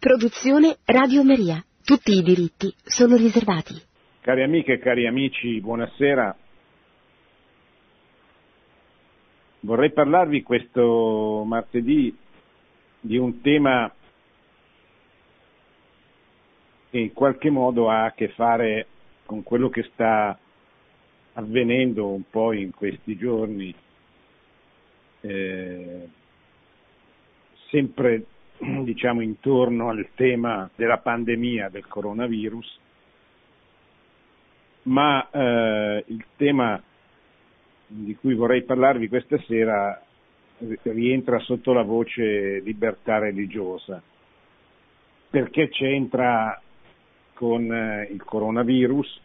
Produzione Radio Maria. Tutti i diritti sono riservati. Cari amiche e cari amici, buonasera. Vorrei parlarvi questo martedì di un tema che in qualche modo ha a che fare con quello che sta avvenendo un po' in questi giorni, eh, sempre diciamo intorno al tema della pandemia del coronavirus, ma eh, il tema di cui vorrei parlarvi questa sera rientra sotto la voce libertà religiosa. Perché c'entra con eh, il coronavirus?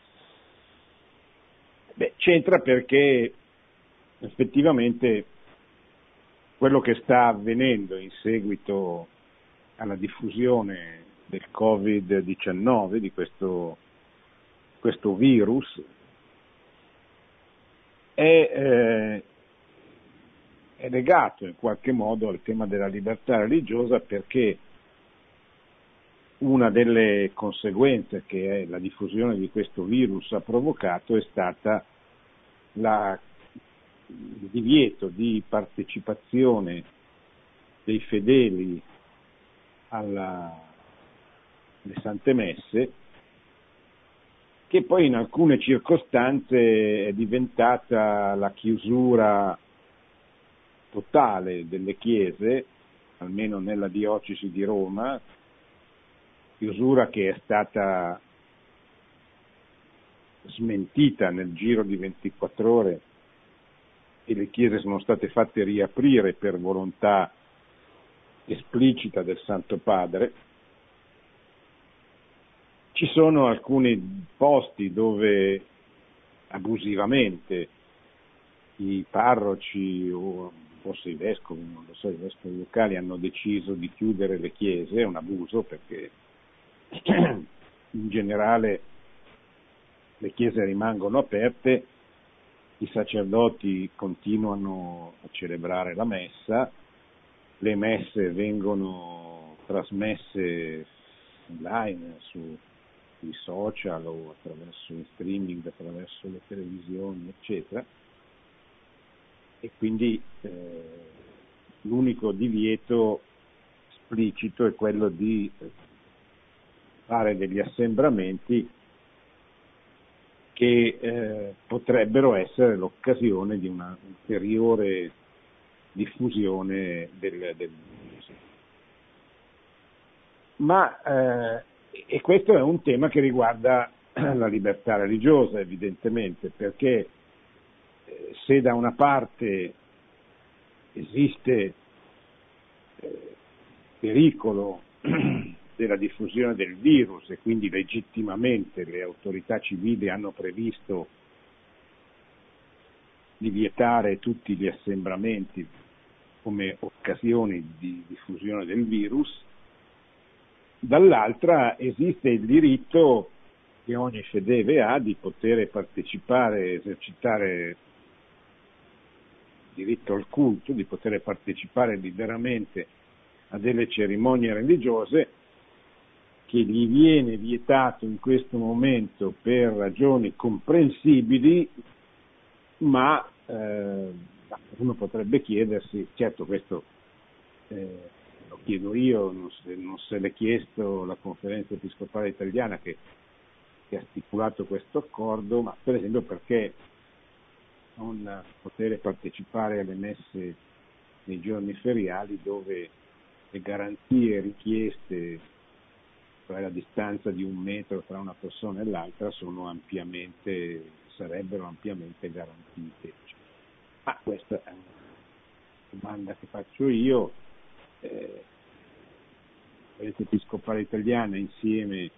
Beh, c'entra perché effettivamente quello che sta avvenendo in seguito alla diffusione del Covid-19, di questo, questo virus, è, eh, è legato in qualche modo al tema della libertà religiosa perché una delle conseguenze che la diffusione di questo virus ha provocato è stata la, il divieto di partecipazione dei fedeli alle Sante Messe, che poi in alcune circostanze è diventata la chiusura totale delle chiese, almeno nella diocesi di Roma, chiusura che è stata smentita nel giro di 24 ore e le chiese sono state fatte riaprire per volontà esplicita del Santo Padre. Ci sono alcuni posti dove abusivamente i parroci o forse i vescovi, non lo so, i vescovi locali hanno deciso di chiudere le chiese, è un abuso perché in generale le chiese rimangono aperte, i sacerdoti continuano a celebrare la messa, le messe vengono trasmesse online sui social o attraverso il streaming, attraverso le televisioni, eccetera. E quindi eh, l'unico divieto esplicito è quello di fare degli assembramenti che eh, potrebbero essere l'occasione di una ulteriore diffusione del, del virus. Ma eh, e questo è un tema che riguarda la libertà religiosa, evidentemente, perché eh, se da una parte esiste eh, pericolo della diffusione del virus e quindi legittimamente le autorità civili hanno previsto di vietare tutti gli assembramenti come occasioni di diffusione del virus, dall'altra esiste il diritto che ogni fedele ha di poter partecipare, esercitare il diritto al culto, di poter partecipare liberamente a delle cerimonie religiose che gli viene vietato in questo momento per ragioni comprensibili, ma eh, uno potrebbe chiedersi, certo questo eh, lo chiedo io, non se, non se l'è chiesto la conferenza episcopale italiana che, che, ha stipulato questo accordo, ma per esempio perché non poter partecipare alle messe nei giorni feriali dove le garanzie richieste, cioè la distanza di un metro tra una persona e l'altra, sono ampiamente, sarebbero ampiamente garantite. Ma questa è una domanda che faccio io. Eh, la episcopale italiana insieme al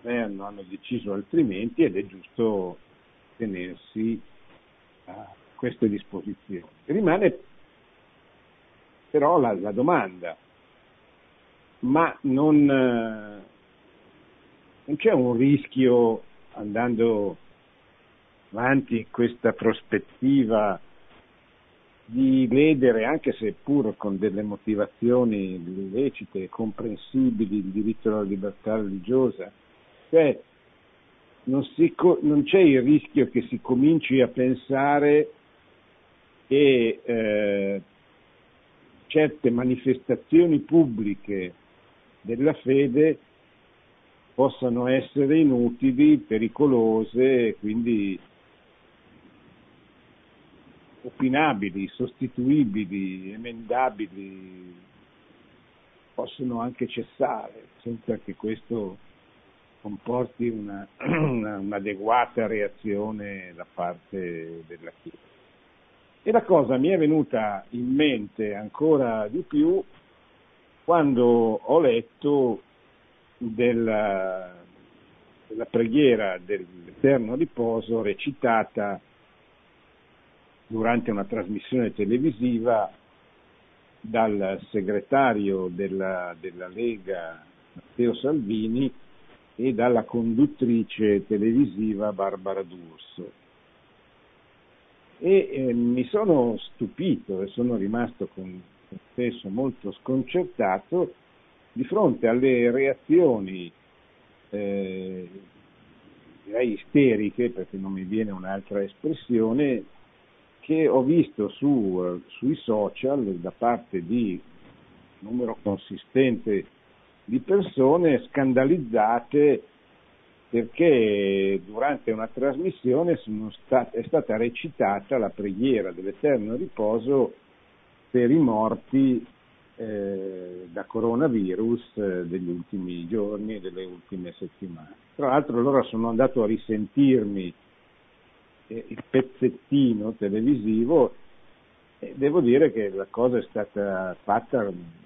governo hanno deciso altrimenti ed è giusto tenersi a queste disposizioni. Rimane però la, la domanda, ma non, eh, non c'è un rischio andando avanti questa prospettiva di ledere, anche se pur con delle motivazioni lecite e comprensibili, il diritto alla libertà religiosa. Cioè, non, si, non c'è il rischio che si cominci a pensare che eh, certe manifestazioni pubbliche della fede possano essere inutili, pericolose e quindi opinabili, sostituibili, emendabili, possono anche cessare senza che questo comporti una, una, un'adeguata reazione da parte della Chiesa. E la cosa mi è venuta in mente ancora di più quando ho letto della, della preghiera dell'Eterno riposo recitata durante una trasmissione televisiva dal segretario della, della Lega Matteo Salvini e dalla conduttrice televisiva Barbara D'Urso. E eh, mi sono stupito e sono rimasto con me stesso molto sconcertato di fronte alle reazioni eh, direi isteriche, perché non mi viene un'altra espressione, che ho visto su, sui social da parte di un numero consistente di persone scandalizzate perché durante una trasmissione stat- è stata recitata la preghiera dell'eterno riposo per i morti eh, da coronavirus eh, degli ultimi giorni e delle ultime settimane. Tra l'altro allora sono andato a risentirmi il pezzettino televisivo e devo dire che la cosa è stata fatta con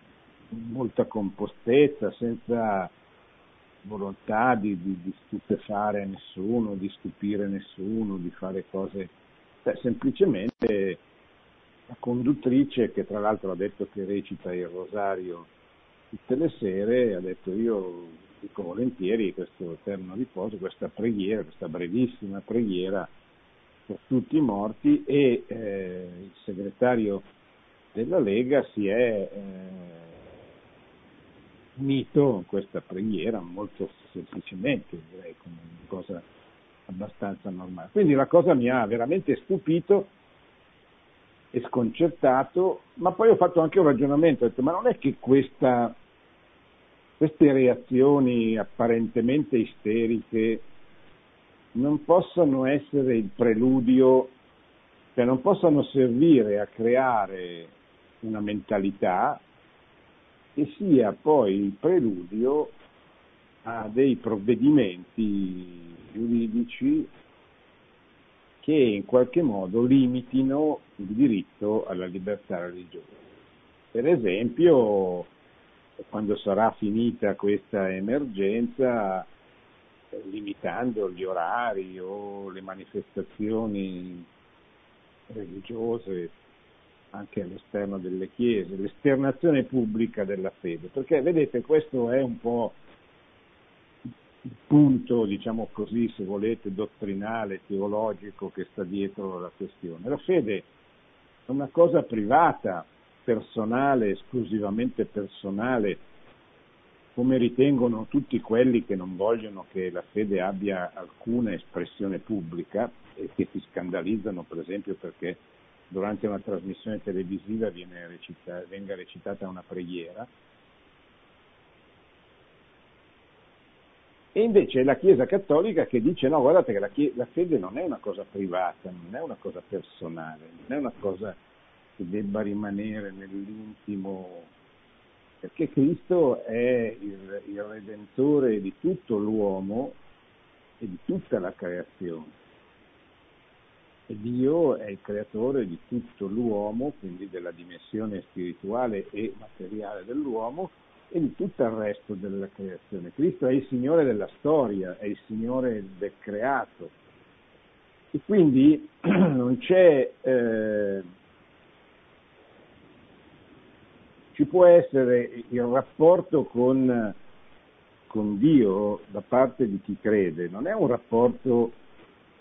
molta compostezza, senza volontà di, di, di stupefare nessuno, di stupire nessuno, di fare cose, cioè, semplicemente la conduttrice che tra l'altro ha detto che recita il rosario tutte le sere, ha detto io dico volentieri questo eterno riposo, questa preghiera, questa brevissima preghiera tutti i morti e eh, il segretario della Lega si è eh, unito in questa preghiera molto semplicemente, direi come una cosa abbastanza normale. Quindi la cosa mi ha veramente stupito e sconcertato, ma poi ho fatto anche un ragionamento, ho detto ma non è che questa, queste reazioni apparentemente isteriche non possano essere il preludio, cioè non possano servire a creare una mentalità che sia poi il preludio a dei provvedimenti giuridici che in qualche modo limitino il diritto alla libertà religiosa. Per esempio, quando sarà finita questa emergenza, limitando gli orari o le manifestazioni religiose anche all'esterno delle chiese, l'esternazione pubblica della fede, perché vedete questo è un po' il punto, diciamo così, se volete, dottrinale, teologico che sta dietro la questione. La fede è una cosa privata, personale, esclusivamente personale, come ritengono tutti quelli che non vogliono che la fede abbia alcuna espressione pubblica e che si scandalizzano per esempio perché durante una trasmissione televisiva recita, venga recitata una preghiera. E invece è la Chiesa Cattolica che dice no, guardate che la, la fede non è una cosa privata, non è una cosa personale, non è una cosa che debba rimanere nell'intimo perché Cristo è il, il Redentore di tutto l'uomo e di tutta la creazione. E Dio è il creatore di tutto l'uomo, quindi della dimensione spirituale e materiale dell'uomo e di tutto il resto della creazione. Cristo è il Signore della storia, è il Signore del creato. E quindi non c'è eh, ci può essere il rapporto con, con Dio da parte di chi crede, non è un rapporto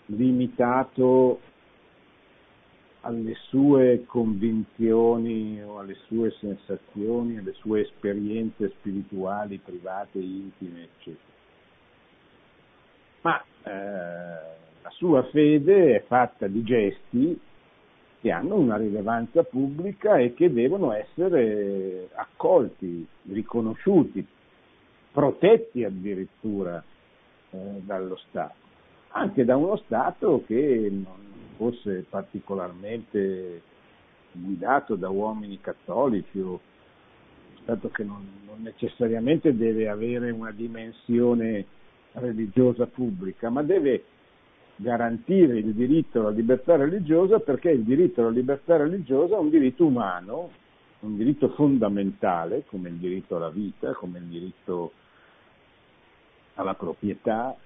limitato alle sue convinzioni o alle sue sensazioni, alle sue esperienze spirituali, private, intime, eccetera. Ma eh, la sua fede è fatta di gesti che hanno una rilevanza pubblica e che devono essere accolti, riconosciuti, protetti addirittura eh, dallo Stato, anche da uno Stato che non fosse particolarmente guidato da uomini cattolici o Stato che non, non necessariamente deve avere una dimensione religiosa pubblica, ma deve garantire il diritto alla libertà religiosa perché il diritto alla libertà religiosa è un diritto umano, un diritto fondamentale come il diritto alla vita, come il diritto alla proprietà,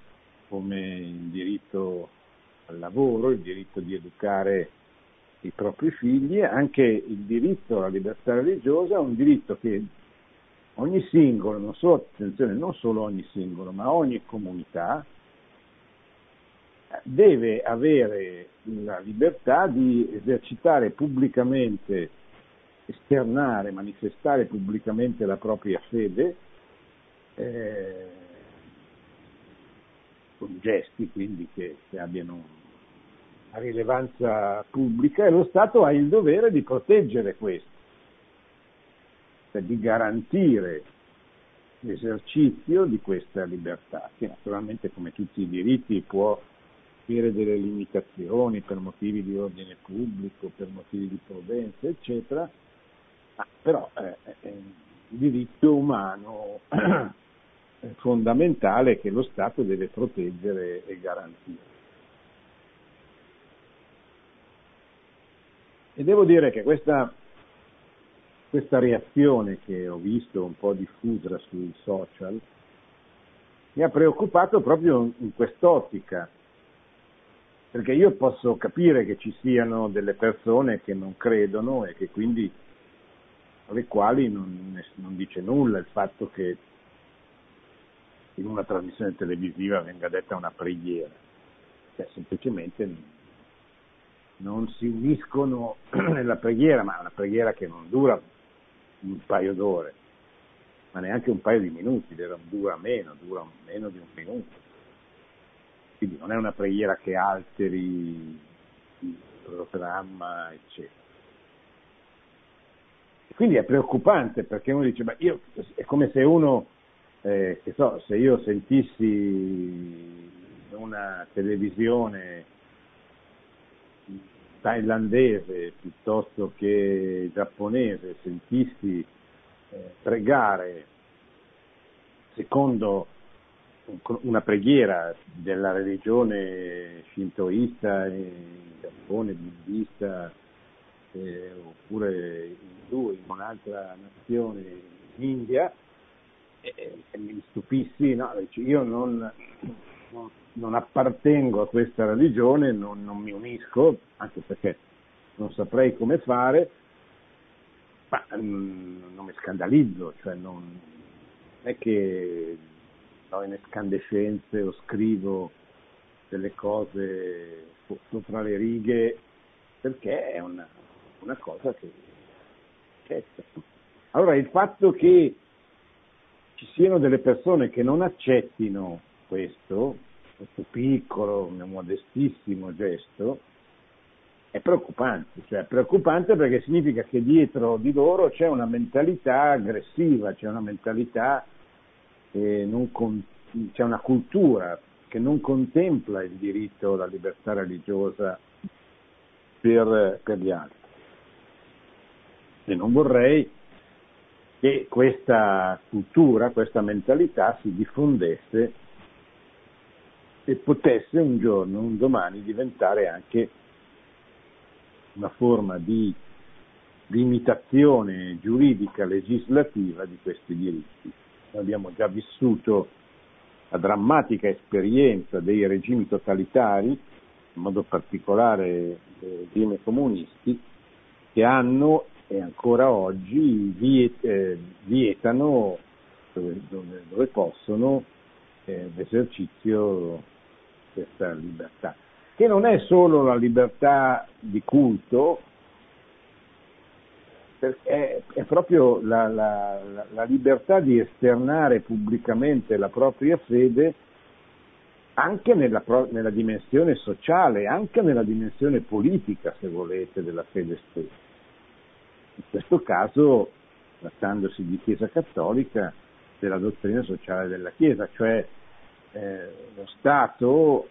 come il diritto al lavoro, il diritto di educare i propri figli, anche il diritto alla libertà religiosa è un diritto che ogni singolo, non solo, non solo ogni singolo, ma ogni comunità deve avere la libertà di esercitare pubblicamente, esternare, manifestare pubblicamente la propria fede, eh, con gesti quindi che, che abbiano una rilevanza pubblica e lo Stato ha il dovere di proteggere questo, cioè di garantire l'esercizio di questa libertà, che naturalmente come tutti i diritti può avere delle limitazioni per motivi di ordine pubblico, per motivi di prudenza, eccetera, però è, è un diritto umano fondamentale che lo Stato deve proteggere e garantire. E devo dire che questa, questa reazione che ho visto un po' diffusa sui social mi ha preoccupato proprio in quest'ottica, perché io posso capire che ci siano delle persone che non credono e che quindi alle quali non, non dice nulla il fatto che in una trasmissione televisiva venga detta una preghiera, cioè semplicemente non si uniscono nella preghiera, ma una preghiera che non dura un paio d'ore, ma neanche un paio di minuti, dura meno, dura meno di un minuto. Quindi non è una preghiera che alteri il programma, eccetera. E quindi è preoccupante perché uno dice, ma io, è come se uno, eh, che so, se io sentissi una televisione thailandese piuttosto che giapponese sentissi eh, pregare secondo una preghiera della religione shintoista in Giappone, buddista, eh, oppure indù in un'altra nazione in India, e, e mi stupissi, no, io non, non, non appartengo a questa religione, non, non, mi unisco, anche perché non saprei come fare, ma mm, non mi scandalizzo, cioè non, è che do in escandescenze o scrivo delle cose sopra le righe, perché è una, una cosa che accetta. Allora il fatto che ci siano delle persone che non accettino questo, questo piccolo, modestissimo gesto, è preoccupante, cioè è preoccupante perché significa che dietro di loro c'è una mentalità aggressiva, c'è una mentalità, con, c'è una cultura che non contempla il diritto alla libertà religiosa per, per gli altri. E non vorrei che questa cultura, questa mentalità si diffondesse e potesse un giorno, un domani diventare anche una forma di limitazione giuridica legislativa di questi diritti. Noi abbiamo già vissuto la drammatica esperienza dei regimi totalitari, in modo particolare dei regimi comunisti, che hanno e ancora oggi viet, eh, vietano dove, dove, dove possono eh, l'esercizio di questa libertà. che non è solo la libertà di culto, perché è proprio la, la, la libertà di esternare pubblicamente la propria fede anche nella, nella, dimensione sociale, anche nella dimensione politica, se volete, della fede stessa. In questo caso, trattandosi di Chiesa cattolica, della dottrina sociale della Chiesa, cioè eh, lo Stato,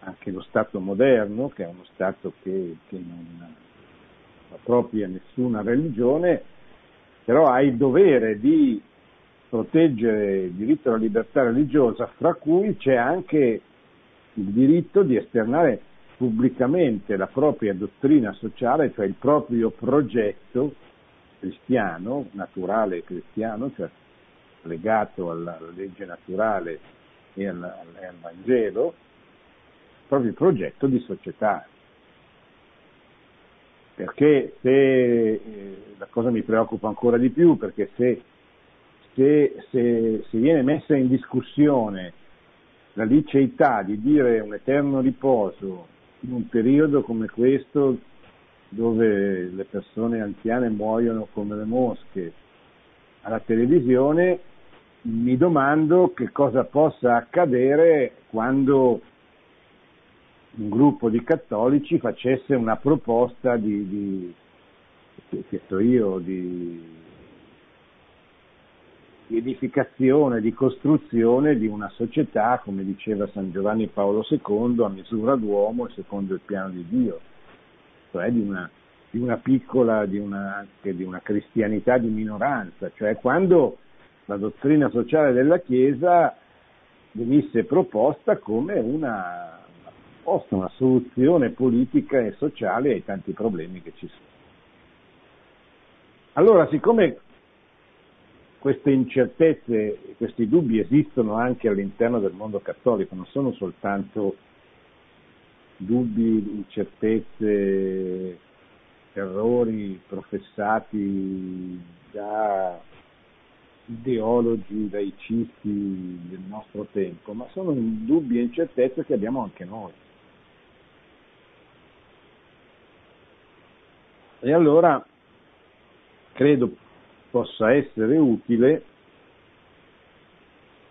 anche lo Stato moderno, che è uno Stato che, che non propria nessuna religione, però ha il dovere di proteggere il diritto alla libertà religiosa, fra cui c'è anche il diritto di esternare pubblicamente la propria dottrina sociale, cioè il proprio progetto cristiano, naturale cristiano, cioè legato alla legge naturale e al Vangelo, il proprio progetto di società. Perché se, eh, la cosa mi preoccupa ancora di più, perché se se, se, se viene messa in discussione la liceità di dire un eterno riposo in un periodo come questo dove le persone anziane muoiono come le mosche alla televisione, mi domando che cosa possa accadere quando un gruppo di cattolici facesse una proposta di, di che so io, di di edificazione, di costruzione di una società, come diceva San Giovanni Paolo II, a misura d'uomo e secondo il piano di Dio, cioè di una, di una piccola, di una, anche di una cristianità di minoranza, cioè quando la dottrina sociale della Chiesa venisse proposta come una, una, una soluzione politica e sociale ai tanti problemi che ci sono. Allora, siccome queste incertezze, questi dubbi esistono anche all'interno del mondo cattolico, non sono soltanto dubbi, incertezze, errori professati da ideologi laicisti del nostro tempo, ma sono dubbi e incertezze che abbiamo anche noi. E allora credo possa essere utile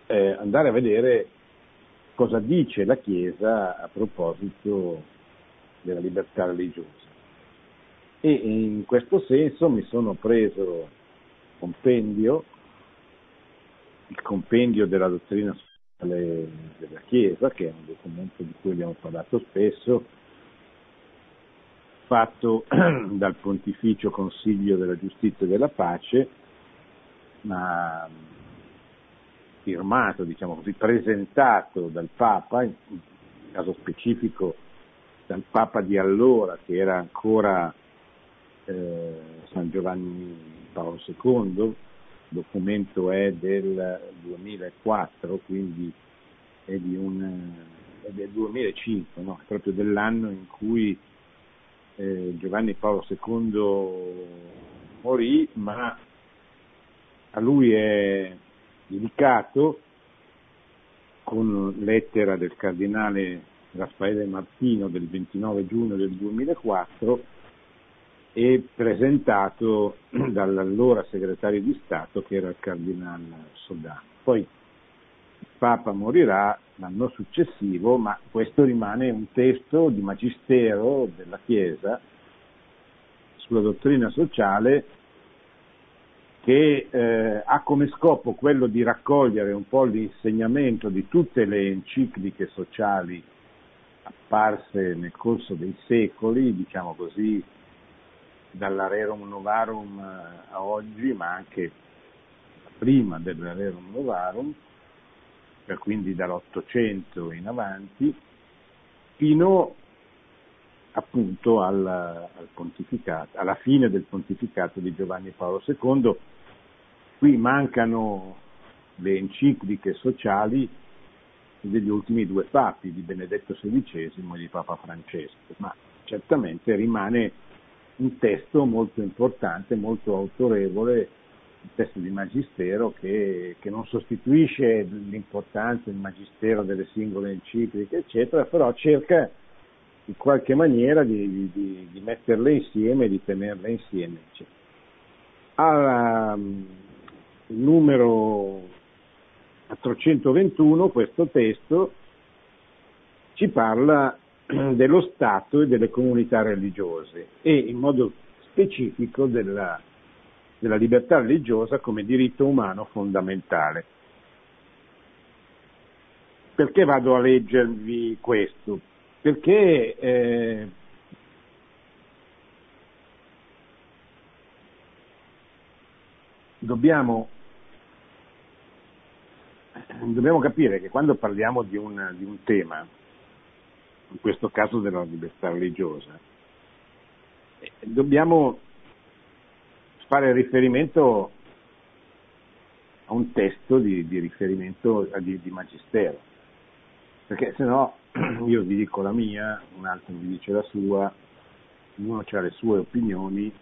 eh, andare a vedere cosa dice la Chiesa a proposito della libertà religiosa. E in questo senso mi sono preso compendio, il compendio della dottrina sociale della Chiesa, che è un documento di cui abbiamo parlato spesso, fatto dal Pontificio Consiglio della Giustizia e della Pace, ma firmato, diciamo così, presentato dal Papa, in caso specifico dal Papa di allora, che era ancora eh, San Giovanni Paolo II, il documento è del 2004, quindi è, un, è del 2005, no? è proprio dell'anno in cui eh, Giovanni Paolo II morì, ma a lui è dedicato con lettera del cardinale Raffaele Martino del 29 giugno del 2004 e presentato dall'allora segretario di Stato che era il cardinale Sodano. Poi Papa morirà l'anno successivo, ma questo rimane un testo di magistero della Chiesa sulla dottrina sociale che eh, ha come scopo quello di raccogliere un po' l'insegnamento di tutte le encicliche sociali apparse nel corso dei secoli, diciamo così, dalla Rerum Novarum a oggi, ma anche prima del Rerum Novarum, cioè quindi dall'Ottocento in avanti, fino appunto al, al alla fine del pontificato di Giovanni Paolo II. Qui mancano le encicliche sociali degli ultimi due papi, di Benedetto XVI e di Papa Francesco, ma certamente rimane un testo molto importante, molto autorevole un testo di magistero che, che, non sostituisce l'importanza del magistero delle singole encicliche, eccetera, però cerca in qualche maniera di, di, di metterle insieme, di tenerle insieme. Al um, numero 421 questo testo ci parla dello Stato e delle comunità religiose e in modo specifico della, della libertà religiosa come diritto umano fondamentale. Perché vado a leggervi questo? Perché eh, dobbiamo, dobbiamo, capire che quando parliamo di un, di un tema, in questo caso della libertà religiosa, eh, dobbiamo fare riferimento a un testo di, di riferimento di, di, magistero, perché se no io vi dico la mia, un altro vi dice la sua, ognuno ha le sue opinioni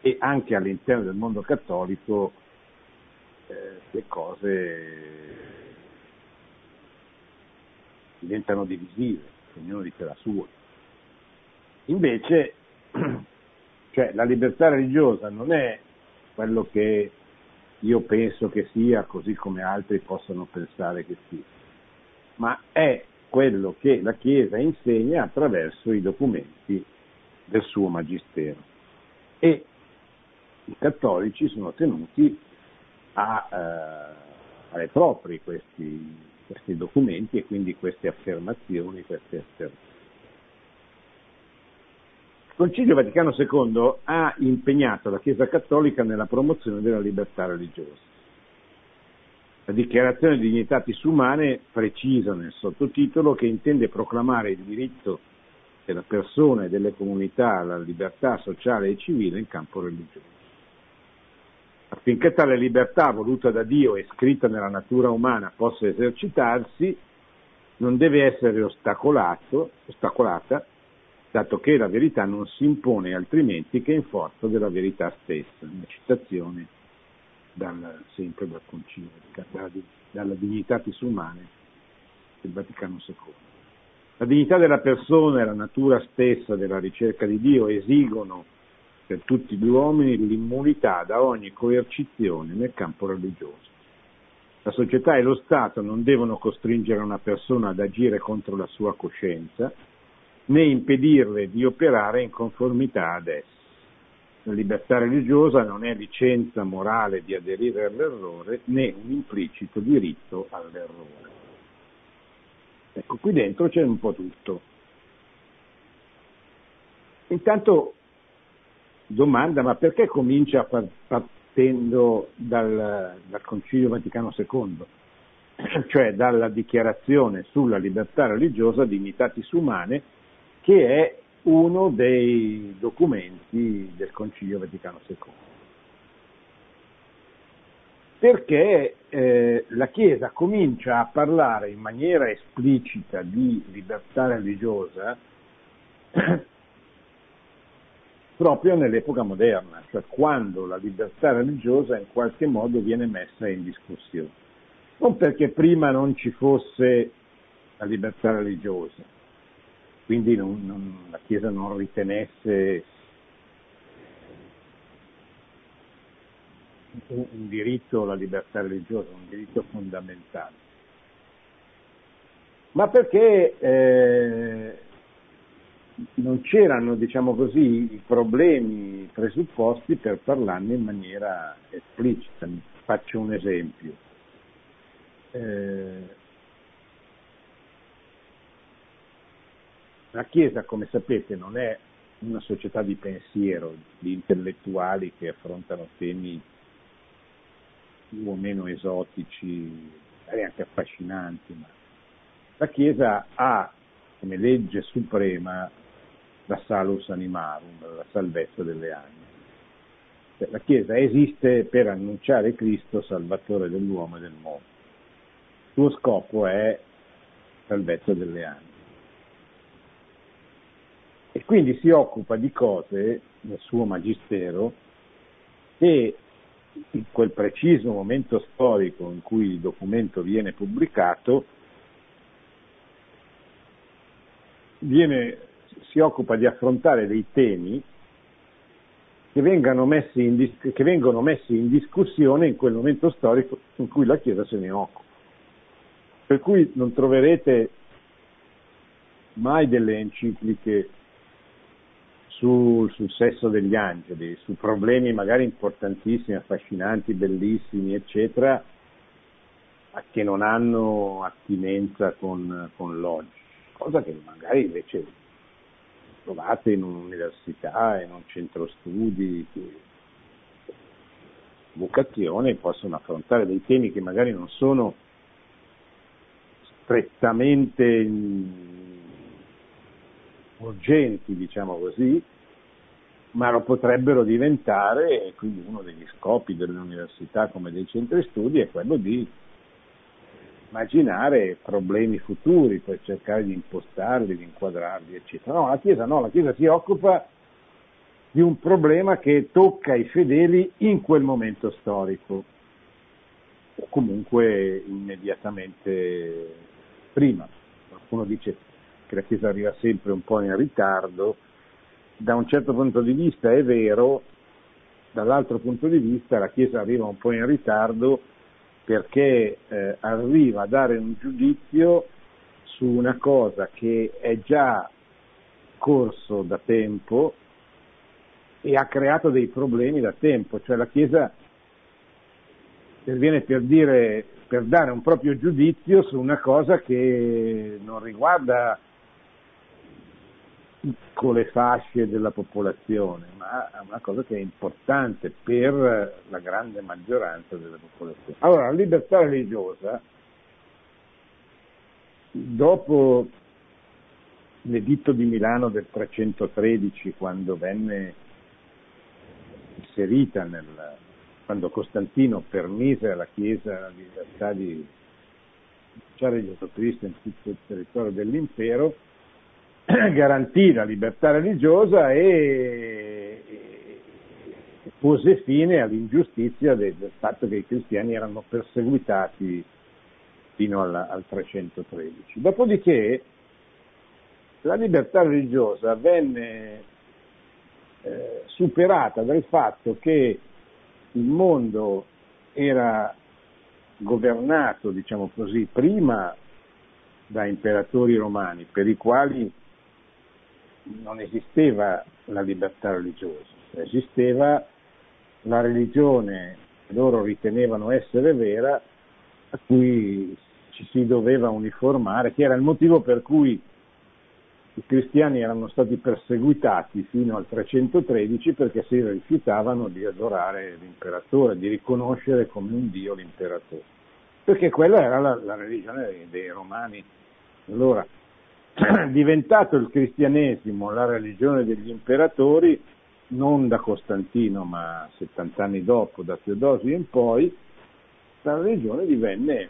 e anche all'interno del mondo cattolico eh, le cose diventano divisive, ognuno dice la sua. Invece Cioè la libertà religiosa non è quello che io penso che sia così come altri possono pensare che sia, ma è quello che la Chiesa insegna attraverso i documenti del suo magistero. E i cattolici sono tenuti a eh, fare propri questi, questi documenti e quindi queste affermazioni, queste affermazioni. Il Concilio Vaticano II ha impegnato la Chiesa Cattolica nella promozione della libertà religiosa. La dichiarazione di dignitatis umane precisa nel sottotitolo che intende proclamare il diritto della persona e delle comunità alla libertà sociale e civile in campo religioso. Affinché tale libertà voluta da Dio e scritta nella natura umana possa esercitarsi, non deve essere ostacolata dato che la verità non si impone altrimenti che in forza della verità stessa. Una citazione dal, sempre dal Concilio, dalla, dalla Dignitatis Umane del Vaticano II. La dignità della persona e la natura stessa della ricerca di Dio esigono per tutti gli uomini l'immunità da ogni coercizione nel campo religioso. La società e lo Stato non devono costringere una persona ad agire contro la sua coscienza, né impedirle di operare in conformità ad essa. La libertà religiosa non è licenza morale di aderire all'errore né un implicito diritto all'errore. Ecco, qui dentro c'è un po' tutto. Intanto domanda, ma perché comincia partendo dal, dal Concilio Vaticano II? cioè dalla dichiarazione sulla libertà religiosa dignitatis umane che è uno dei documenti del Concilio Vaticano II. Perché eh, la Chiesa comincia a parlare in maniera esplicita di libertà religiosa proprio nell'epoca moderna, cioè quando la libertà religiosa in qualche modo viene messa in discussione. Non perché prima non ci fosse la libertà religiosa, quindi non, non, la Chiesa non ritenesse un, un diritto alla libertà religiosa, un diritto fondamentale, ma perché eh, non c'erano, diciamo così, i problemi presupposti per parlarne in maniera esplicita. Faccio un esempio. Eh, La Chiesa, come sapete, non è una società di pensiero, di intellettuali che affrontano temi più o meno esotici, magari anche affascinanti, ma la Chiesa ha come legge suprema la salus animarum, la salvezza delle anime. Cioè, la Chiesa esiste per annunciare Cristo salvatore dell'uomo e del mondo. Il suo scopo è salvezza delle anime e quindi si occupa di cose nel suo magistero che in quel preciso momento storico in cui il documento viene pubblicato viene si occupa di affrontare dei temi che, in, che vengono messi in discussione in quel momento storico in cui la Chiesa se ne occupa. Per cui non troverete mai delle encicliche sul, sesso degli angeli, su problemi magari importantissimi, affascinanti, bellissimi, eccetera, che non hanno attinenza con, con l'oggi, cosa che magari invece trovate in un'università, in un centro studi, vocazione, possono affrontare dei temi che magari non sono strettamente urgenti, diciamo così, ma lo potrebbero diventare e quindi uno degli scopi delle università come dei centri studi è quello di immaginare problemi futuri per cercare di impostarli, di inquadrarli, eccetera. No, la Chiesa no, la Chiesa si occupa di un problema che tocca i fedeli in quel momento storico, o comunque immediatamente prima. Qualcuno dice che la Chiesa arriva sempre un po' in ritardo, da un certo punto di vista è vero, dall'altro punto di vista la Chiesa arriva un po' in ritardo perché eh, arriva a dare un giudizio su una cosa che è già corso da tempo e ha creato dei problemi da tempo, cioè la Chiesa interviene per, dire, per dare un proprio giudizio su una cosa che non riguarda piccole fasce della popolazione, ma è una cosa che è importante per la grande maggioranza della popolazione. Allora, la libertà religiosa, dopo l'editto di Milano del 313, quando venne inserita nel, quando Costantino permise alla Chiesa la libertà di annunciare Gesù Cristo in tutto il territorio dell'impero, garantì la libertà religiosa e, pose fine all'ingiustizia del, del, fatto che i cristiani erano perseguitati fino alla, al 313. Dopodiché la libertà religiosa venne eh, superata dal fatto che il mondo era governato, diciamo così, prima da imperatori romani per i quali non esisteva la libertà religiosa, esisteva la religione che loro ritenevano essere vera, a cui ci si doveva uniformare, che era il motivo per cui i cristiani erano stati perseguitati fino al 313 perché si rifiutavano di adorare l'imperatore, di riconoscere come un dio l'imperatore. Perché quella era la, la religione dei romani. Allora, diventato il cristianesimo la religione degli imperatori, non da Costantino ma 70 anni dopo, da Teodosio in poi, la religione divenne,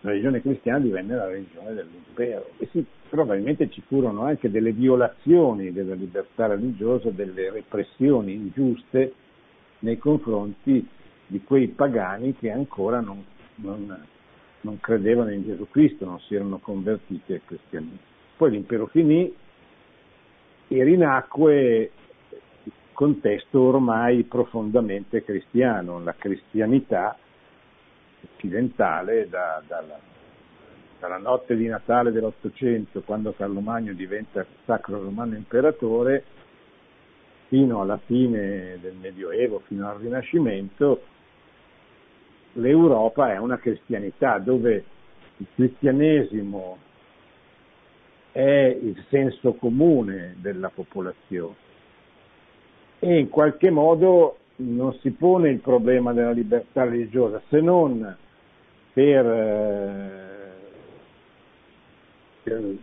la religione cristiana divenne la religione dell'impero. E sì, probabilmente ci furono anche delle violazioni della libertà religiosa, delle repressioni ingiuste nei confronti di quei pagani che ancora non, non non credevano in Gesù Cristo, non si erano convertiti al cristianesimo. Poi l'impero finì e rinacque il contesto ormai profondamente cristiano, la cristianità occidentale da, dalla, dalla, notte di Natale dell'Ottocento, quando Carlo Magno diventa sacro romano imperatore, fino alla fine del Medioevo, fino al Rinascimento, l'Europa è una cristianità dove il cristianesimo è il senso comune della popolazione e in qualche modo non si pone il problema della libertà religiosa se non per, eh, per,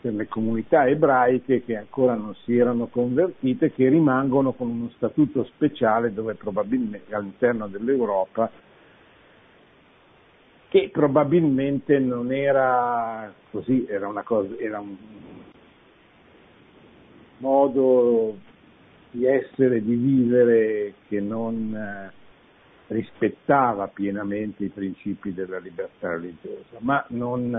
per le comunità ebraiche che ancora non si erano convertite, che rimangono con uno statuto speciale dove probabilmente all'interno dell'Europa che probabilmente non era così, era, cosa, era un modo di essere, di vivere che non eh, rispettava pienamente i principi della libertà religiosa, ma non,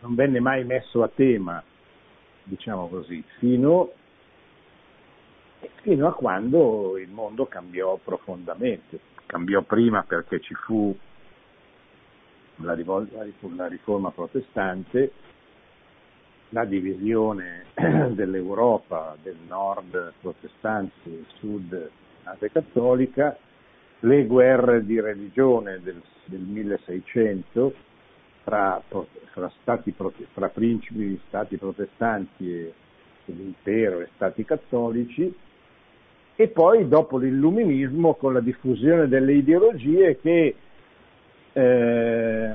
non venne mai messo a tema, diciamo così, fino, fino a quando il mondo cambiò profondamente. Cambiò prima perché ci fu la, la riforma protestante, la divisione dell'Europa, del nord protestante, del sud cattolica, le guerre di religione del, del 1600 fra, fra, stati, fra principi stati protestanti e l'impero e stati cattolici, e poi dopo l'illuminismo con la diffusione delle ideologie che eh,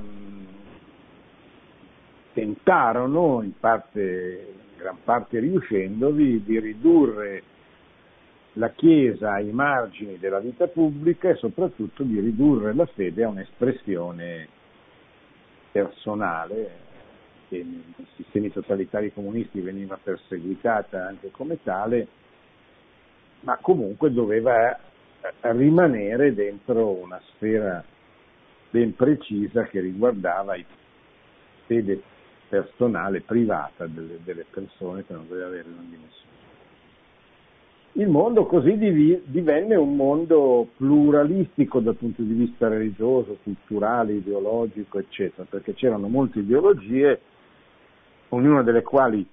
tentarono, in, parte, in gran parte riuscendovi, di ridurre la Chiesa ai margini della vita pubblica e soprattutto di ridurre la fede a un'espressione personale che nei sistemi totalitari comunisti veniva perseguitata anche come tale, ma comunque doveva rimanere dentro una sfera ben precisa che riguardava la fede personale, privata delle, delle persone che non doveva avere una dimensione. Il mondo così div- divenne un mondo pluralistico dal punto di vista religioso, culturale, ideologico, eccetera, perché c'erano molte ideologie, ognuna delle quali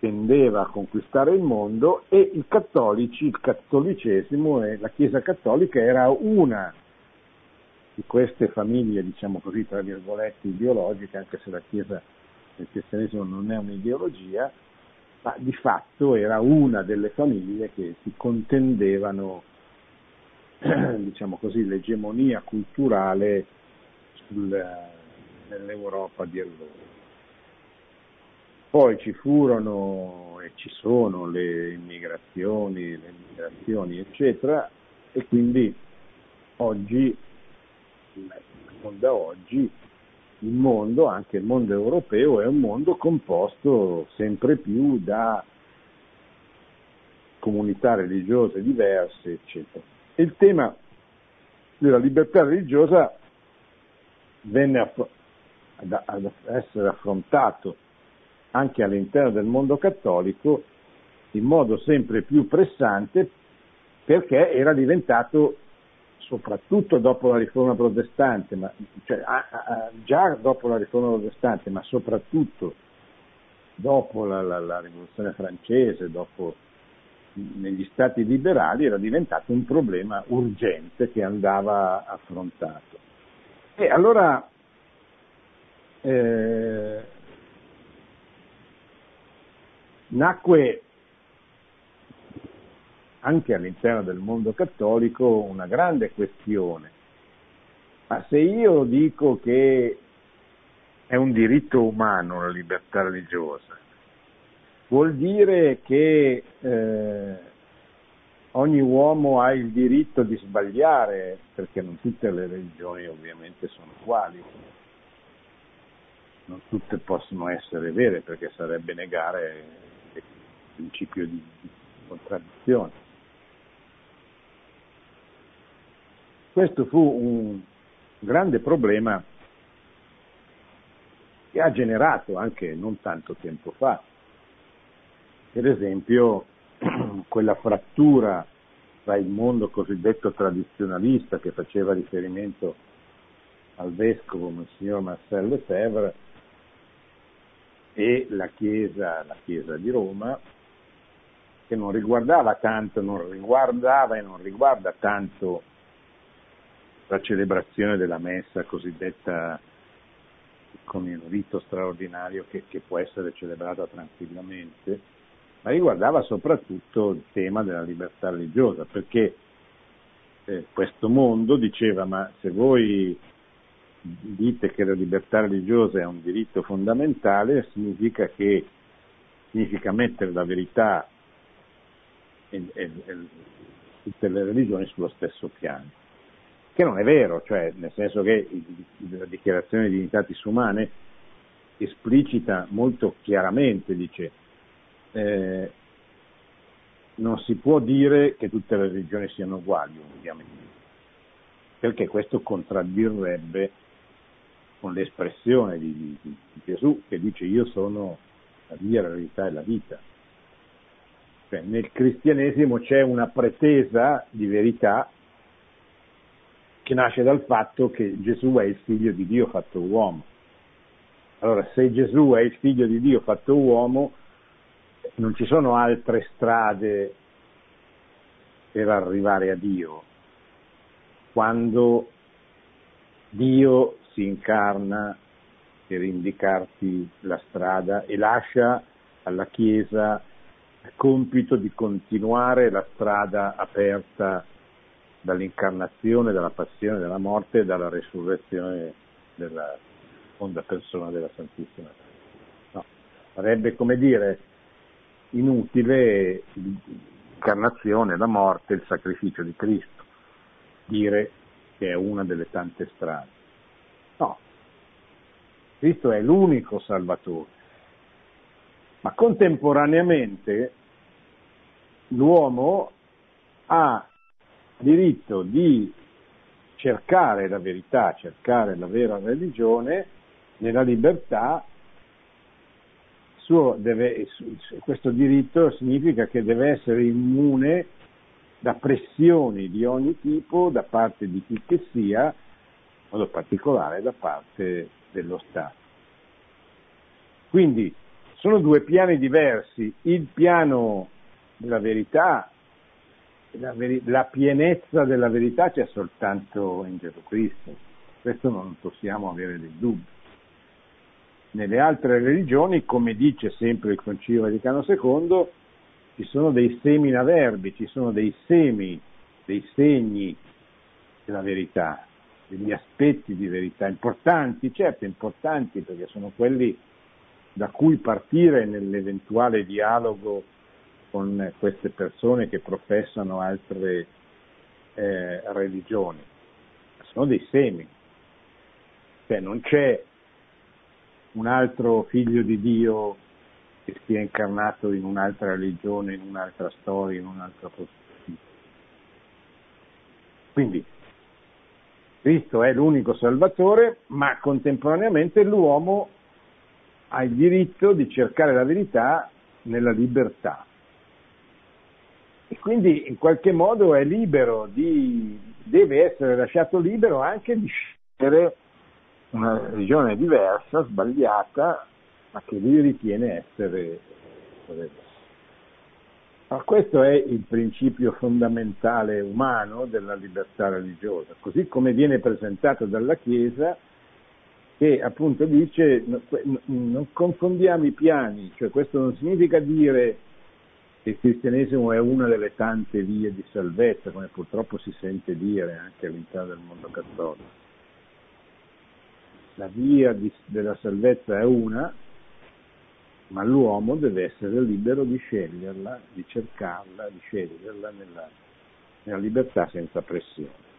tendeva a conquistare il mondo e i cattolici, il cattolicesimo e la Chiesa cattolica era una di queste famiglie, diciamo così, tra virgolette, ideologiche, anche se la Chiesa del cristianesimo non è un'ideologia, ma di fatto era una delle famiglie che si contendevano, diciamo così, l'egemonia culturale sul, nell'Europa di allora. Poi ci furono e ci sono le immigrazioni, le immigrazioni eccetera, e quindi oggi, da oggi, il mondo, anche il mondo europeo, è un mondo composto sempre più da comunità religiose diverse, eccetera. E il tema della libertà religiosa venne ad essere affrontato anche all'interno del mondo cattolico in modo sempre più pressante perché era diventato soprattutto dopo la riforma protestante, ma, cioè, a, a, già dopo la riforma protestante, ma soprattutto dopo la, la, la rivoluzione francese, dopo negli stati liberali era diventato un problema urgente che andava affrontato. E allora eh, nacque anche all'interno del mondo cattolico una grande questione. Ma se io dico che è un diritto umano la libertà religiosa, vuol dire che eh, ogni uomo ha il diritto di sbagliare, perché non tutte le religioni ovviamente sono uguali, non tutte possono essere vere perché sarebbe negare principio di, di contraddizione. Questo fu un grande problema che ha generato anche non tanto tempo fa, per esempio quella frattura tra il mondo cosiddetto tradizionalista che faceva riferimento al vescovo Monsignor Marcel Lefebvre e la Chiesa, la Chiesa di Roma, che non riguardava tanto, non riguardava e non riguarda tanto la celebrazione della messa cosiddetta con il rito straordinario che, che può essere celebrata tranquillamente, ma riguardava soprattutto il tema della libertà religiosa, perché eh, questo mondo diceva ma se voi dite che la libertà religiosa è un diritto fondamentale, significa che significa mettere la verità e, e, e tutte le religioni sullo stesso piano che non è vero, cioè nel senso che la dichiarazione di dignitatis umane esplicita molto chiaramente, dice eh, non si può dire che tutte le religioni siano uguali, ovviamente, perché questo contraddirebbe con l'espressione di, di, di, Gesù che dice io sono la via, la verità e la vita. Cioè, nel cristianesimo c'è una pretesa di verità che nasce dal fatto che Gesù è il figlio di Dio fatto uomo. Allora, se Gesù è il figlio di Dio fatto uomo, non ci sono altre strade per arrivare a Dio. Quando Dio si incarna per indicarti la strada e lascia alla Chiesa compito di continuare la strada aperta dall'incarnazione, dalla passione, dalla morte e dalla resurrezione della seconda persona della Santissima. No, sarebbe come dire inutile l'incarnazione, la morte, il sacrificio di Cristo, dire che è una delle tante strade. No, Cristo è l'unico Salvatore, ma contemporaneamente l'uomo ha diritto di cercare la verità, cercare la vera religione nella libertà, deve, questo diritto significa che deve essere immune da pressioni di ogni tipo da parte di chi che sia, in modo particolare da parte dello Stato. Quindi sono due piani diversi, il piano della verità la, veri- la pienezza della verità c'è soltanto in Gesù Cristo, questo non possiamo avere dei dubbi. Nelle altre religioni, come dice sempre il Concilio Vaticano II, ci sono dei seminaverbi, ci sono dei semi, dei segni della verità, degli aspetti di verità importanti, certo importanti perché sono quelli da cui partire nell'eventuale dialogo con queste persone che professano altre eh, religioni. Sono dei semi. Cioè non c'è un altro figlio di Dio che sia incarnato in un'altra religione, in un'altra storia, in un'altra prospettiva. Quindi Cristo è l'unico Salvatore, ma contemporaneamente l'uomo ha il diritto di cercare la verità nella libertà. E quindi in qualche modo è libero di, deve essere lasciato libero anche di scegliere una religione diversa, sbagliata, ma che lui ritiene essere ma questo è il principio fondamentale umano della libertà religiosa, così come viene presentato dalla Chiesa che appunto dice non confondiamo i piani, cioè questo non significa dire il cristianesimo è una delle tante vie di salvezza, come purtroppo si sente dire anche all'interno del mondo cattolico. La via di, della salvezza è una, ma l'uomo deve essere libero di sceglierla, di cercarla, di sceglierla nella, nella libertà senza pressione.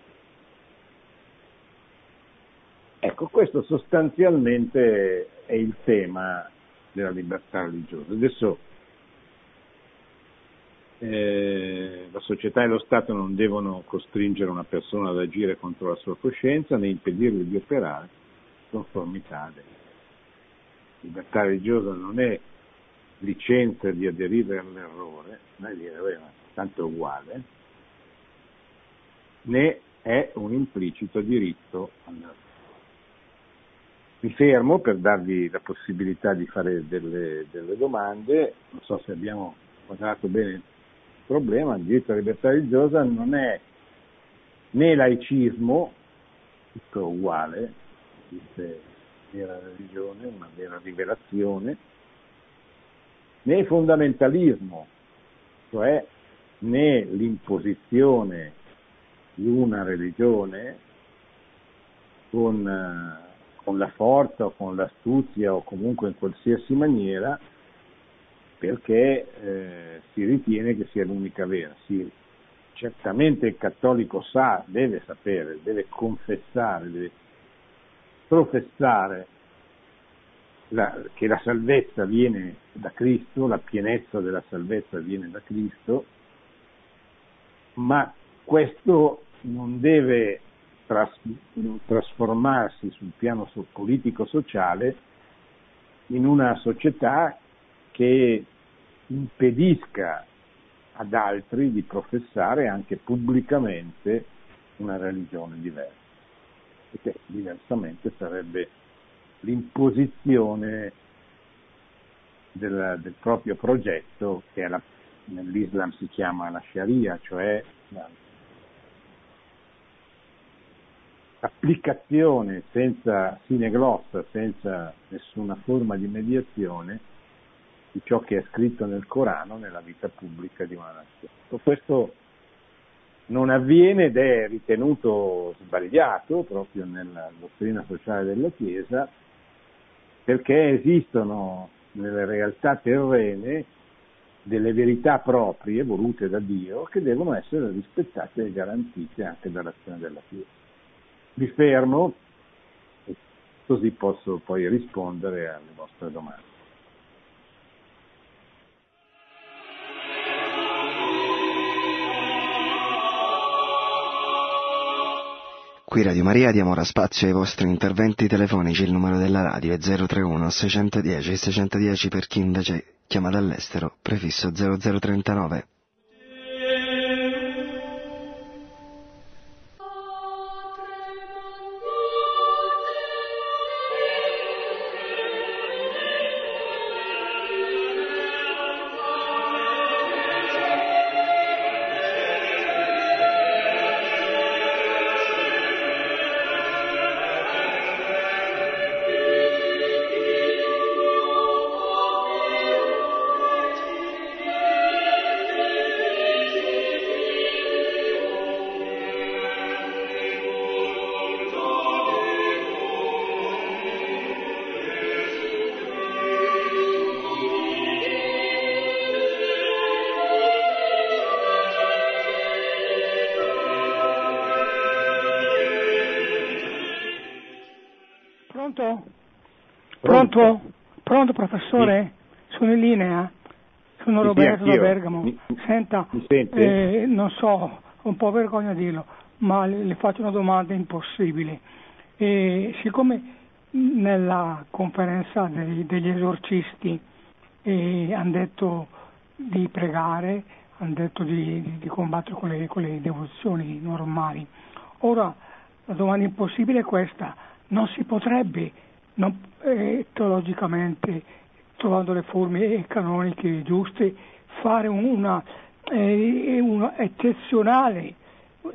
Ecco, questo sostanzialmente è il tema della libertà religiosa. Adesso eh, la società e lo Stato non devono costringere una persona ad agire contro la sua coscienza né impedirgli di operare conformità della libertà religiosa non è licenza di aderire all'errore, né dire, beh, tanto è uguale, né è un implicito diritto all'errore. Mi fermo per darvi la possibilità di fare delle, delle domande, non so se abbiamo quadrato bene problema, il diritto alla libertà religiosa non è né laicismo, tutto uguale, esiste vera religione, una vera rivelazione, né fondamentalismo, cioè né l'imposizione di una religione con, eh, con la forza o con l'astuzia o comunque in qualsiasi maniera perché eh, si ritiene che sia l'unica vera. Si, certamente il cattolico sa, deve sapere, deve confessare, deve professare la, che la salvezza viene da Cristo, la pienezza della salvezza viene da Cristo, ma questo non deve tras- trasformarsi sul piano so- politico-sociale in una società che impedisca ad altri di professare anche pubblicamente una religione diversa, perché diversamente sarebbe l'imposizione del, del proprio progetto che la, nell'Islam si chiama la Sharia, cioè la, applicazione senza sine glossa, senza nessuna forma di mediazione di ciò che è scritto nel Corano nella vita pubblica di una nazione. Questo non avviene ed è ritenuto sbagliato proprio nella dottrina sociale della Chiesa perché esistono nelle realtà terrene delle verità proprie volute da Dio che devono essere rispettate e garantite anche dall'azione della Chiesa. Mi fermo così posso poi rispondere alle vostre domande. Qui Radio Maria diamo ora spazio ai vostri interventi telefonici, il numero della radio è 031 610 610 per chi invece chiama dall'estero, prefisso 0039. Mi sente? eh, non so, un po' vergogna a dirlo, ma le, le faccio una domanda impossibile. Eh, siccome nella conferenza dei- degli esorcisti eh, hanno detto di pregare, hanno detto di, di- di combattere con le, con le devozioni normali, ora la domanda impossibile è questa, non si potrebbe non- eh, teologicamente, trovando le forme canoniche giuste, fare una, eh, una eccezionale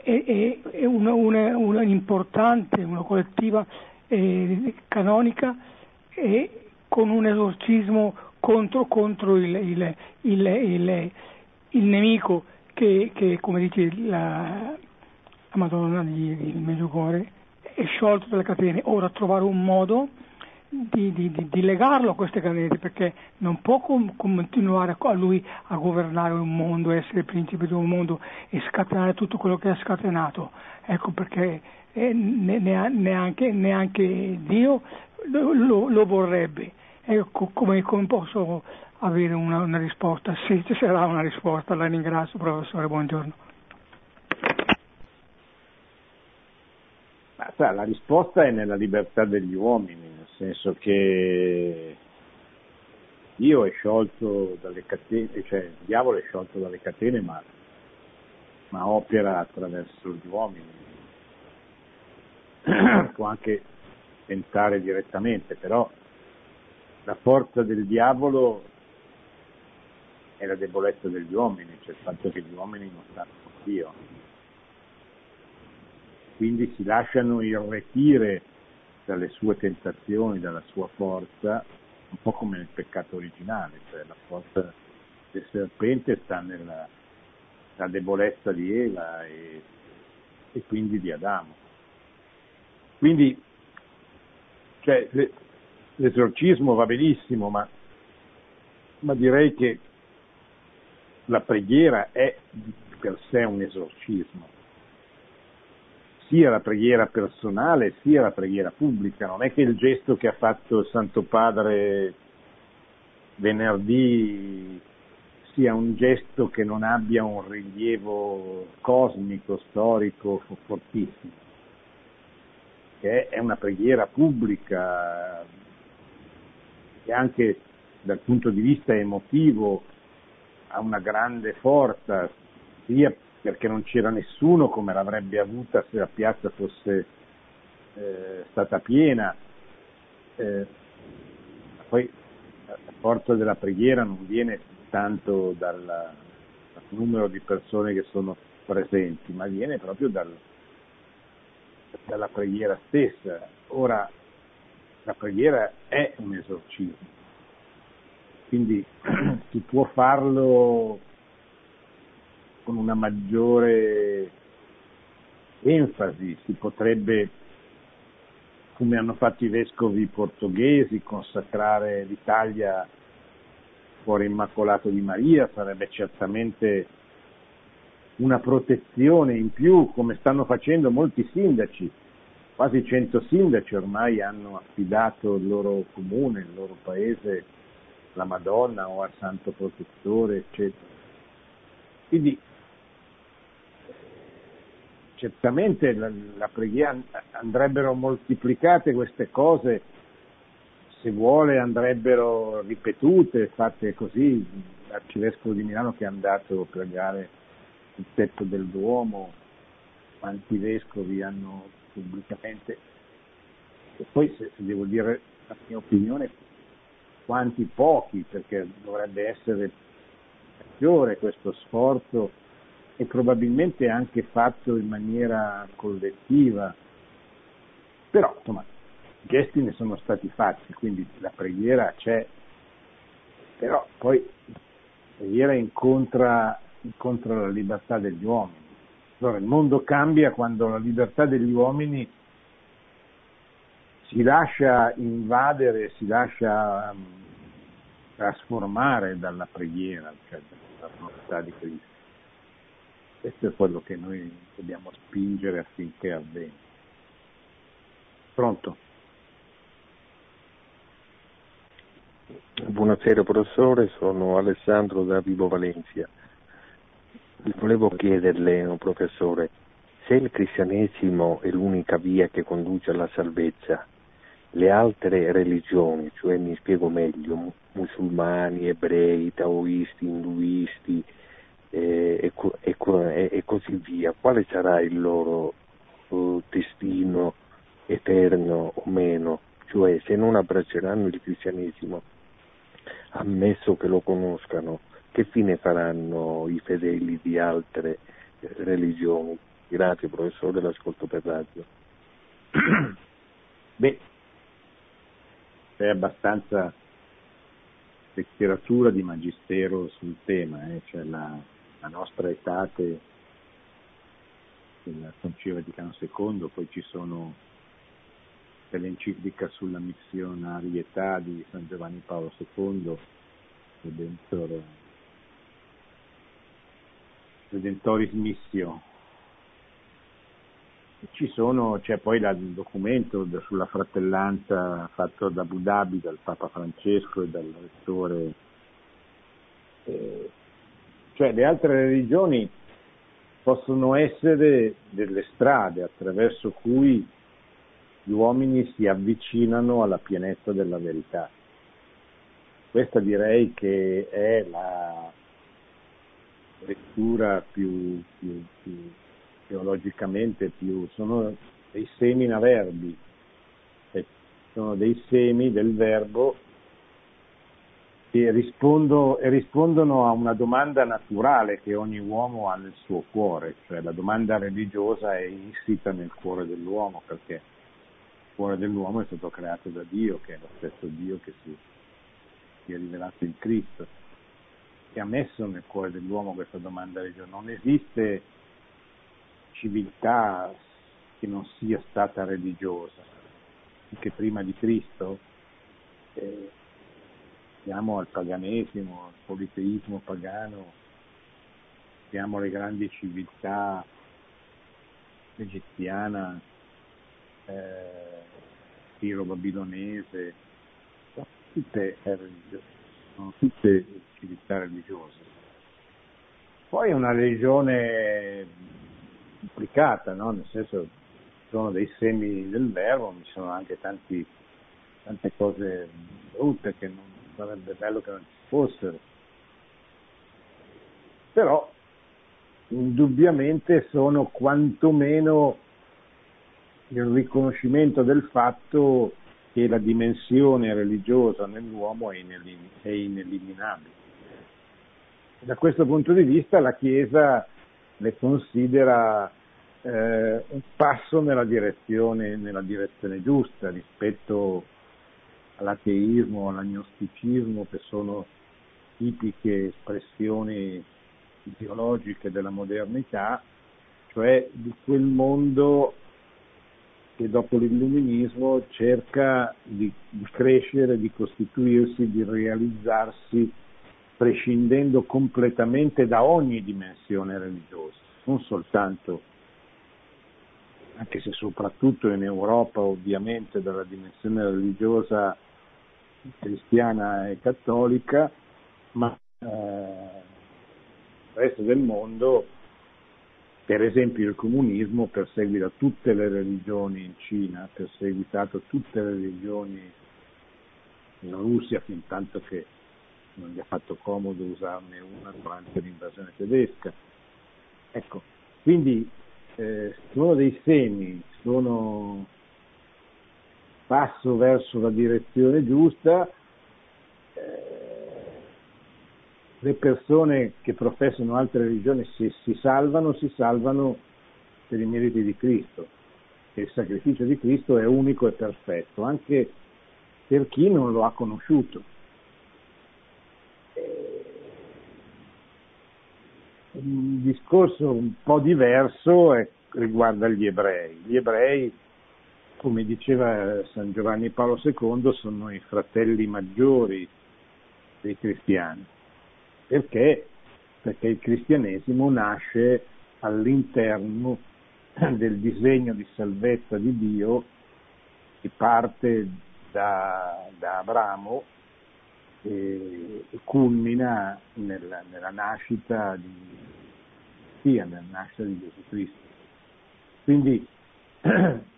e, e- e una, una- una importante, una collettiva eh, canonica e con un esorcismo contro, contro il, il- il- il- il nemico che, che, come dice la, la Madonna di, di Medjugorje, è sciolto dalle catene. Ora trovare un modo di, di- di- legarlo a queste catene perché non può com- continuare a, lui a governare un mondo, essere principe di un mondo e scatenare tutto quello che ha scatenato. Ecco perché eh, ne- ne- neanche, neanche Dio lo, lo- vorrebbe. Ecco come, come posso avere una, una risposta? Se ci sarà una risposta, la ringrazio professore, buongiorno. La risposta è nella libertà degli uomini, senso che Dio è sciolto dalle catene, cioè il diavolo è sciolto dalle catene, ma, ma opera attraverso gli uomini. Può anche tentare direttamente, però la forza del diavolo è la debolezza degli uomini, cioè il fatto che gli uomini non stanno con Dio quindi si lasciano irretire dalle sue tentazioni, dalla sua forza, un po' come nel peccato originale, cioè la forza del serpente sta nella, nella debolezza di Eva e, e quindi di Adamo. Quindi cioè, le- l'esorcismo va benissimo, ma, ma direi che la preghiera è per sé un esorcismo sia la preghiera personale sia la preghiera pubblica. Non è che il gesto che ha fatto il Santo Padre venerdì sia un gesto che non abbia un rilievo cosmico, storico, fortissimo. perché è una preghiera pubblica e anche dal punto di vista emotivo ha una grande forza, sia perché non c'era nessuno come l'avrebbe avuta se la piazza fosse eh, stata piena, eh, poi la forza della preghiera non viene tanto dal, dal numero di persone che sono presenti, ma viene proprio dal, dalla preghiera stessa. Ora, la preghiera è un esorcismo, quindi si può farlo con una maggiore enfasi, si potrebbe, come hanno fatto i vescovi portoghesi, consacrare l'Italia cuore immacolato di Maria, sarebbe certamente una protezione in più, come stanno facendo molti sindaci. Quasi 100 sindaci ormai hanno affidato il loro comune, il loro paese alla Madonna o al Santo Protettore, eccetera. Quindi certamente la, la preghiera andrebbero moltiplicate queste cose, se vuole andrebbero ripetute, fatte così, l'arcivescovo di Milano che è andato a pregare il tetto del Duomo, quanti vescovi hanno pubblicamente, e poi se, se devo dire la mia opinione, quanti pochi, perché dovrebbe essere maggiore questo sforzo e probabilmente anche fatto in maniera collettiva. Però, insomma, gesti ne sono stati fatti, quindi la preghiera c'è, però poi la preghiera incontra incontra la libertà degli uomini. Allora, il mondo cambia quando la libertà degli uomini si lascia invadere, si lascia um, trasformare dalla preghiera, cioè dalla volontà di Cristo. Questo è quello che noi dobbiamo spingere affinché avvenga. Pronto? Buonasera professore, sono Alessandro da Vivo Valencia volevo chiederle, professore, se il cristianesimo è l'unica via che conduce alla salvezza, le altre religioni, cioè mi spiego meglio, musulmani, ebrei, taoisti, induisti e, e, e, e, così via, quale sarà il loro uh, destino eterno o meno? Cioè se non abbracceranno il cristianesimo, ammesso che lo conoscano, che fine faranno i fedeli di altre eh, religioni? Grazie professore dell'ascolto per radio. Beh, c'è abbastanza letteratura di magistero sul tema, eh? c'è la, la nostra etate del Concilio Vaticano II, poi ci sono l'enciclica sulla missionarietà di San Giovanni Paolo II, Redentore Redentoris Missio. Ci sono, c'è poi il documento sulla fratellanza fatto da Abu Dhabi dal Papa Francesco e dal rettore. Eh, cioè le altre religioni possono essere delle strade attraverso cui gli uomini si avvicinano alla pienezza della verità. Questa direi che è la, lettura più, più, più teologicamente più, sono dei seminaverbi, cioè sono dei semi del verbo che rispondo, rispondono a una domanda naturale che ogni uomo ha nel suo cuore, cioè la domanda religiosa è insita nel cuore dell'uomo perché il cuore dell'uomo è stato creato da Dio, che è lo stesso Dio che si, si è rivelato in Cristo che ha messo nel cuore dell'uomo questa domanda religiosa. Non esiste civiltà che non sia stata religiosa, anche prima di Cristo. Eh, siamo al paganesimo, al politeismo pagano, siamo le grandi civiltà egiziana, eh, tiro-babilonese, tutte sono tutte civiltà religiose. Poi è una religione complicata, no? nel senso sono dei semi del verbo, ci sono anche tanti, tante cose brutte che non sarebbe bello che non ci fossero. Però indubbiamente sono quantomeno il riconoscimento del fatto che la dimensione religiosa nell'uomo è, inelim- è ineliminabile. Da questo punto di vista la Chiesa le considera eh, un passo nella direzione, nella direzione giusta rispetto all'ateismo, all'agnosticismo, che sono tipiche espressioni ideologiche della modernità, cioè di quel mondo che dopo l'illuminismo cerca di, di, crescere, di costituirsi, di realizzarsi, prescindendo completamente da ogni dimensione religiosa, non soltanto, anche se soprattutto in Europa ovviamente dalla dimensione religiosa cristiana e cattolica, ma eh, il resto del mondo per esempio il comunismo perseguita tutte le religioni in Cina, ha perseguitato tutte le religioni in Russia fin tanto che non gli ha fatto comodo usarne una durante l'invasione tedesca. Ecco, quindi eh, sono dei semi, sono passo verso la direzione giusta, eh, le persone che professano altre religioni se si salvano, si salvano per i meriti di Cristo. E il sacrificio di Cristo è unico e perfetto, anche per chi non lo ha conosciuto. Un discorso un po' diverso è, riguarda gli ebrei. Gli ebrei, come diceva San Giovanni Paolo II, sono i fratelli maggiori dei cristiani perché? Perché il cristianesimo nasce all'interno del disegno di salvezza di Dio che parte da, da Abramo e, culmina nella, nella, nascita di, sì, nella nascita di Gesù Cristo. Quindi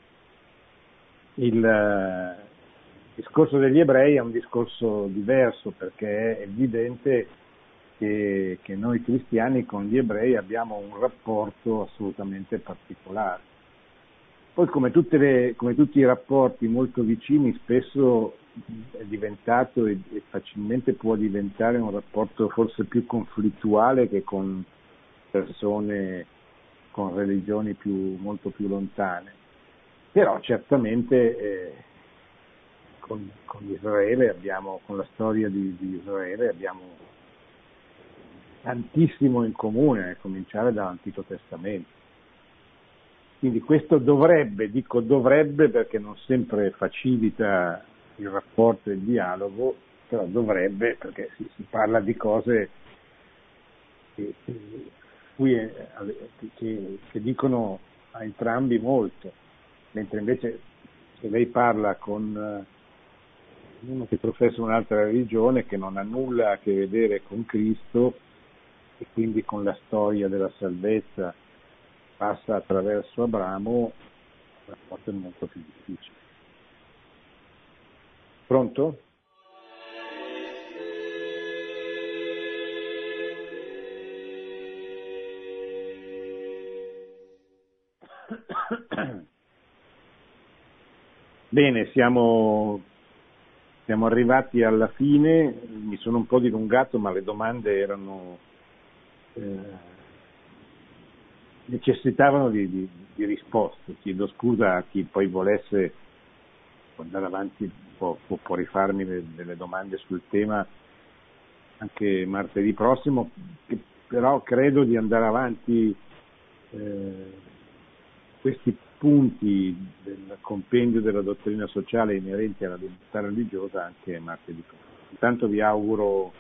il discorso degli ebrei è un discorso diverso perché è evidente che, che, noi cristiani con gli ebrei abbiamo un rapporto assolutamente particolare. Poi come, le, come tutti i rapporti molto vicini spesso è diventato e, e facilmente può diventare un rapporto forse più conflittuale che con persone con religioni più, molto più lontane. Però certamente eh, con, con, Israele abbiamo, con la storia di, di Israele abbiamo tantissimo in comune, a cominciare dall'Antico Testamento. Quindi questo dovrebbe, dico dovrebbe perché non sempre facilita il rapporto e il dialogo, però dovrebbe perché si, si parla di cose che, che, che, che, dicono a entrambi molto, mentre invece se lei parla con eh, uno che professa un'altra religione che non ha nulla a che vedere con Cristo, e quindi con la storia della salvezza passa attraverso Abramo, il rapporto è molto più difficile. Pronto? Bene, siamo, siamo, arrivati alla fine, mi sono un po' dilungato ma le domande erano eh, necessitavano di, di, di, risposte. Chiedo scusa a chi poi volesse andare avanti, può, può, può rifarmi le, delle domande sul tema anche martedì prossimo, però credo di andare avanti eh, questi punti del compendio della dottrina sociale inerenti alla libertà religiosa anche martedì prossimo. Intanto vi auguro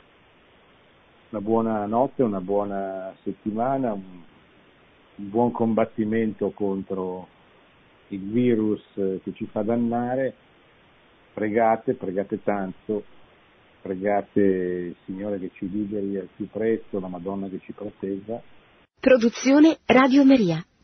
una buona notte, una buona settimana, un, un buon combattimento contro il virus che ci fa dannare. Pregate, pregate tanto, pregate il Signore che ci liberi al più presto, la Madonna che ci protegga. Produzione Radio Maria.